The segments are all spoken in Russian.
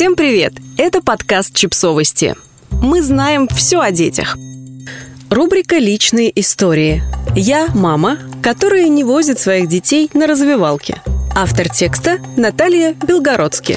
Всем привет! Это подкаст «Чипсовости». Мы знаем все о детях. Рубрика «Личные истории». Я мама, которая не возит своих детей на развивалке. Автор текста Наталья Белгородски.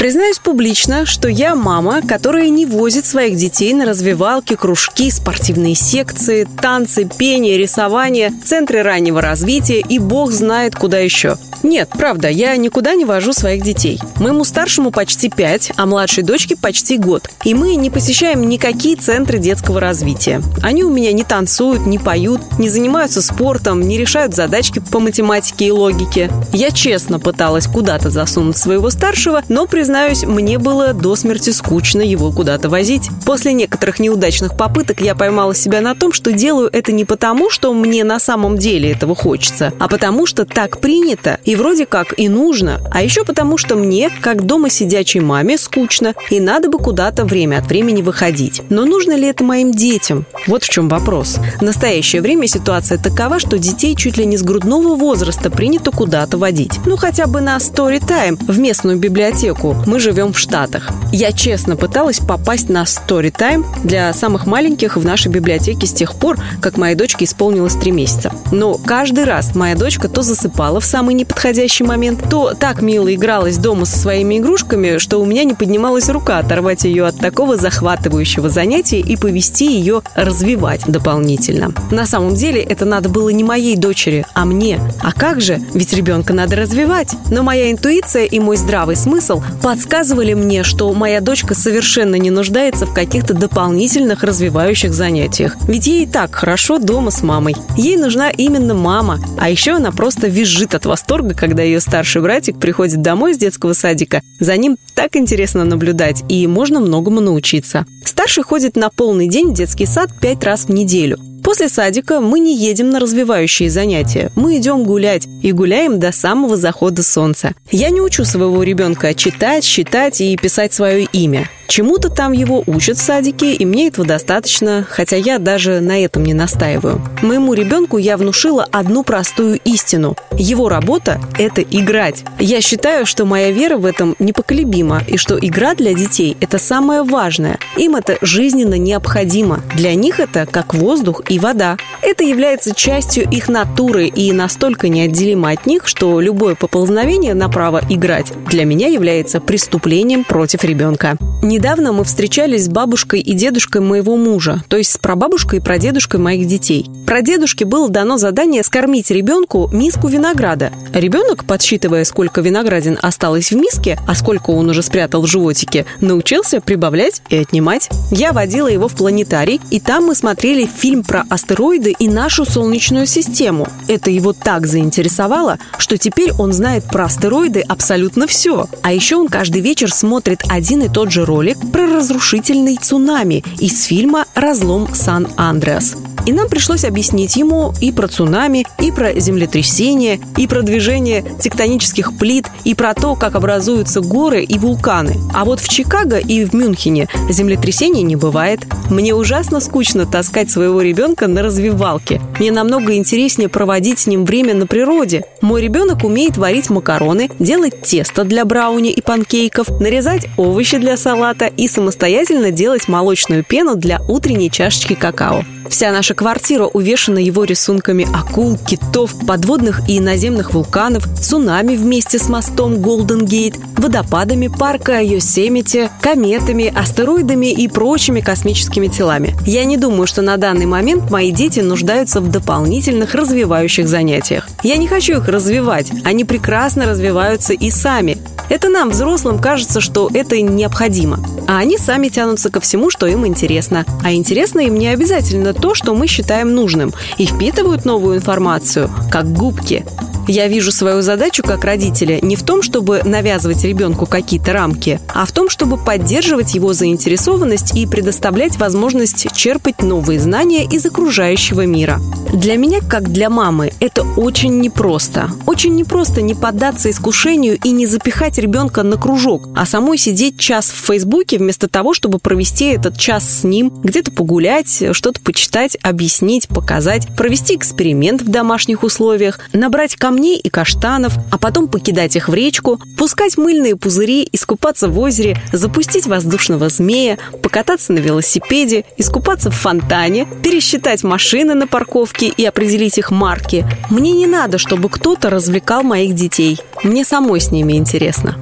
Признаюсь публично, что я мама, которая не возит своих детей на развивалки, кружки, спортивные секции, танцы, пение, рисование, центры раннего развития и бог знает куда еще. Нет, правда, я никуда не вожу своих детей. Моему старшему почти пять, а младшей дочке почти год. И мы не посещаем никакие центры детского развития. Они у меня не танцуют, не поют, не занимаются спортом, не решают задачки по математике и логике. Я честно пыталась куда-то засунуть своего старшего, но, признаюсь, признаюсь, мне было до смерти скучно его куда-то возить. После некоторых неудачных попыток я поймала себя на том, что делаю это не потому, что мне на самом деле этого хочется, а потому что так принято и вроде как и нужно, а еще потому, что мне, как дома сидячей маме, скучно и надо бы куда-то время от времени выходить. Но нужно ли это моим детям? Вот в чем вопрос. В настоящее время ситуация такова, что детей чуть ли не с грудного возраста принято куда-то водить. Ну хотя бы на story time в местную библиотеку, мы живем в Штатах. Я честно пыталась попасть на Story Time для самых маленьких в нашей библиотеке с тех пор, как моей дочке исполнилось три месяца. Но каждый раз моя дочка то засыпала в самый неподходящий момент, то так мило игралась дома со своими игрушками, что у меня не поднималась рука оторвать ее от такого захватывающего занятия и повести ее развивать дополнительно. На самом деле это надо было не моей дочери, а мне. А как же? Ведь ребенка надо развивать. Но моя интуиция и мой здравый смысл подсказывали мне, что моя дочка совершенно не нуждается в каких-то дополнительных развивающих занятиях. Ведь ей и так хорошо дома с мамой. Ей нужна именно мама. А еще она просто визжит от восторга, когда ее старший братик приходит домой из детского садика. За ним так интересно наблюдать, и можно многому научиться. Старший ходит на полный день в детский сад пять раз в неделю. После садика мы не едем на развивающие занятия. Мы идем гулять и гуляем до самого захода солнца. Я не учу своего ребенка читать, считать и писать свое имя. Чему-то там его учат в садике, и мне этого достаточно, хотя я даже на этом не настаиваю. Моему ребенку я внушила одну простую истину. Его работа – это играть. Я считаю, что моя вера в этом непоколебима, и что игра для детей – это самое важное. Им это жизненно необходимо. Для них это как воздух и вода. Это является частью их натуры и настолько неотделимо от них, что любое поползновение направо играть для меня является преступлением против ребенка. Не Недавно мы встречались с бабушкой и дедушкой моего мужа, то есть с прабабушкой и прадедушкой моих детей. Прадедушке было дано задание скормить ребенку миску винограда. Ребенок, подсчитывая, сколько виноградин осталось в миске, а сколько он уже спрятал в животике, научился прибавлять и отнимать. Я водила его в планетарий, и там мы смотрели фильм про астероиды и нашу Солнечную систему. Это его так заинтересовало, что теперь он знает про астероиды абсолютно все. А еще он каждый вечер смотрит один и тот же ролик ролик про разрушительный цунами из фильма «Разлом Сан-Андреас». И нам пришлось объяснить ему и про цунами, и про землетрясение, и про движение тектонических плит, и про то, как образуются горы и вулканы. А вот в Чикаго и в Мюнхене землетрясений не бывает. Мне ужасно скучно таскать своего ребенка на развивалке. Мне намного интереснее проводить с ним время на природе. Мой ребенок умеет варить макароны, делать тесто для брауни и панкейков, нарезать овощи для салата и самостоятельно делать молочную пену для утренней чашечки какао. Вся наша квартира увешана его рисунками акул, китов, подводных и наземных вулканов, цунами вместе с мостом Голден Гейт, водопадами парка Йосемити, кометами, астероидами и прочими космическими телами. Я не думаю, что на данный момент мои дети нуждаются в дополнительных развивающих занятиях. Я не хочу их развивать, они прекрасно развиваются и сами. Это нам, взрослым, кажется, что это необходимо. А они сами тянутся ко всему, что им интересно. А интересно им не обязательно то, что мы считаем нужным, и впитывают новую информацию, как губки. Я вижу свою задачу как родителя не в том, чтобы навязывать ребенку какие-то рамки, а в том, чтобы поддерживать его заинтересованность и предоставлять возможность черпать новые знания из окружающего мира. Для меня, как для мамы, это очень непросто. Очень непросто не поддаться искушению и не запихать ребенка на кружок, а самой сидеть час в Фейсбуке вместо того, чтобы провести этот час с ним, где-то погулять, что-то почитать, объяснить, показать, провести эксперимент в домашних условиях, набрать камней и каштанов, а потом покидать их в речку, пускать мыльные пузыри, искупаться в озере, запустить воздушного змея, покататься на велосипеде, искупаться в фонтане, пересчитать машины на парковке и определить их марки. Мне не надо, чтобы кто-то развлекал моих детей. Мне самой с ними интересно.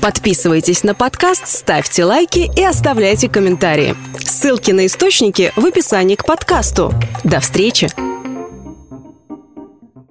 Подписывайтесь на подкаст, ставьте лайки и оставляйте комментарии. Ссылки на источники в описании к подкасту. До встречи!